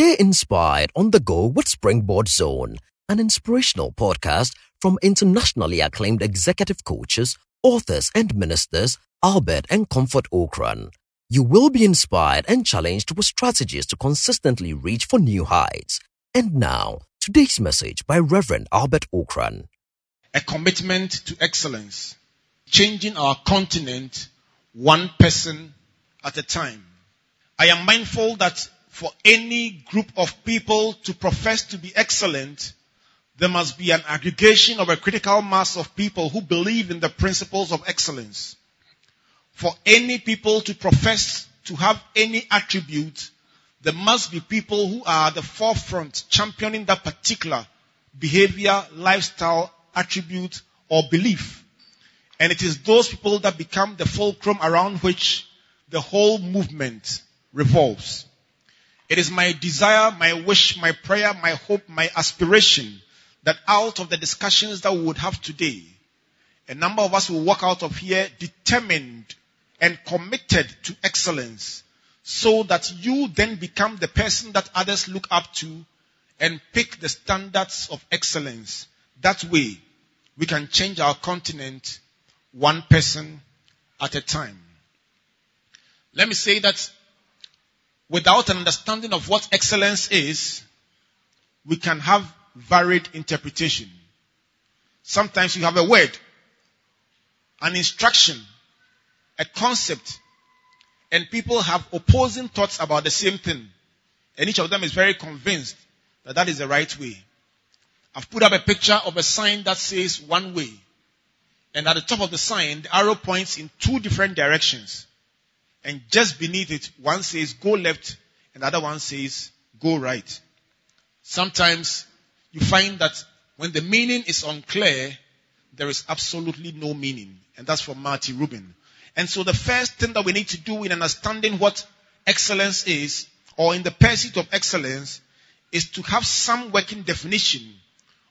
Stay inspired on the go with Springboard Zone, an inspirational podcast from internationally acclaimed executive coaches, authors, and ministers Albert and Comfort Ocran. You will be inspired and challenged with strategies to consistently reach for new heights. And now, today's message by Reverend Albert Ocran. A commitment to excellence, changing our continent one person at a time. I am mindful that for any group of people to profess to be excellent, there must be an aggregation of a critical mass of people who believe in the principles of excellence. For any people to profess to have any attribute, there must be people who are at the forefront championing that particular behavior, lifestyle, attribute, or belief. And it is those people that become the fulcrum around which the whole movement revolves. It is my desire, my wish, my prayer, my hope, my aspiration that out of the discussions that we would have today, a number of us will walk out of here determined and committed to excellence so that you then become the person that others look up to and pick the standards of excellence. That way, we can change our continent one person at a time. Let me say that without an understanding of what excellence is, we can have varied interpretation. Sometimes you have a word, an instruction, a concept, and people have opposing thoughts about the same thing. And each of them is very convinced that that is the right way. I've put up a picture of a sign that says one way. And at the top of the sign, the arrow points in two different directions. And just beneath it, one says go left and the other one says go right. Sometimes you find that when the meaning is unclear, there is absolutely no meaning. And that's from Marty Rubin. And so the first thing that we need to do in understanding what excellence is, or in the pursuit of excellence, is to have some working definition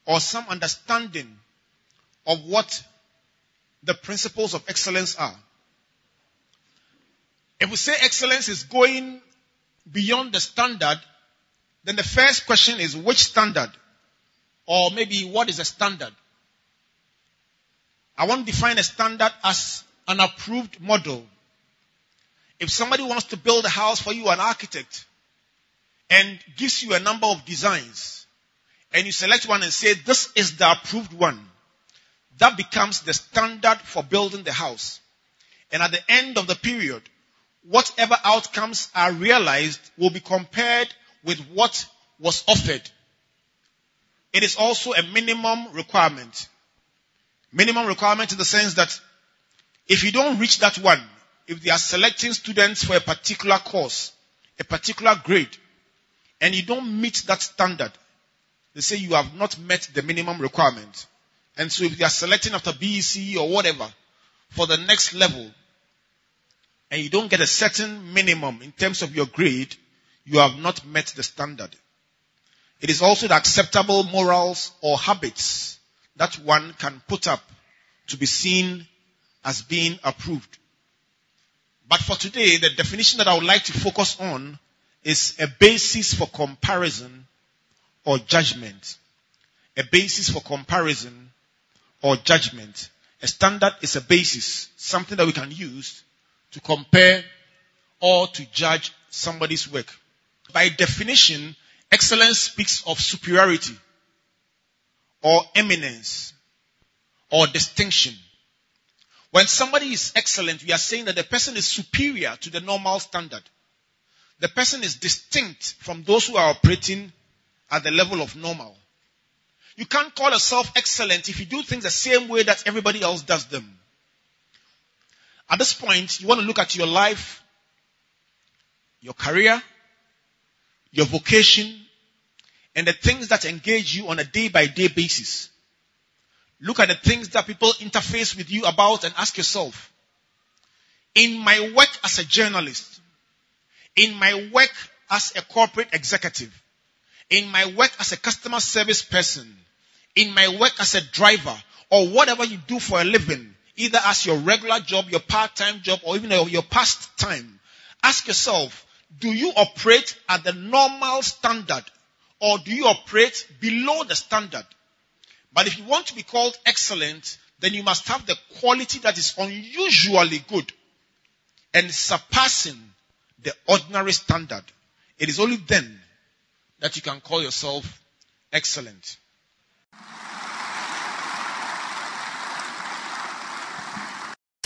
or some understanding of what the principles of excellence are. If we say excellence is going beyond the standard, then the first question is which standard? Or maybe what is a standard? I want to define a standard as an approved model. If somebody wants to build a house for you, an architect, and gives you a number of designs, and you select one and say, this is the approved one, that becomes the standard for building the house. And at the end of the period, whatever outcomes are realized will be compared with what was offered. It is also a minimum requirement. Minimum requirement in the sense that if you don't reach that one, if they are selecting students for a particular course, a particular grade, and you don't meet that standard, they say you have not met the minimum requirement. And so if they are selecting after BEC or whatever for the next level, and you don't get a certain minimum in terms of your grade, you have not met the standard. It is also the acceptable morals or habits that one can put up to be seen as being approved. But for today, the definition that I would like to focus on is a basis for comparison or judgment. A basis for comparison or judgment. A standard is a basis, something that we can use to compare or to judge somebody's work. By definition, excellence speaks of superiority or eminence or distinction. When somebody is excellent, we are saying that the person is superior to the normal standard. The person is distinct from those who are operating at the level of normal. You can't call yourself excellent if you do things the same way that everybody else does them. At this point, you want to look at your life, your career, your vocation, and the things that engage you on a day by day basis. Look at the things that people interface with you about and ask yourself, in my work as a journalist, in my work as a corporate executive, in my work as a customer service person, in my work as a driver, or whatever you do for a living, either as your regular job, your part-time job, or even your past time, ask yourself, do you operate at the normal standard or do you operate below the standard? But if you want to be called excellent, then you must have the quality that is unusually good and surpassing the ordinary standard. It is only then that you can call yourself excellent.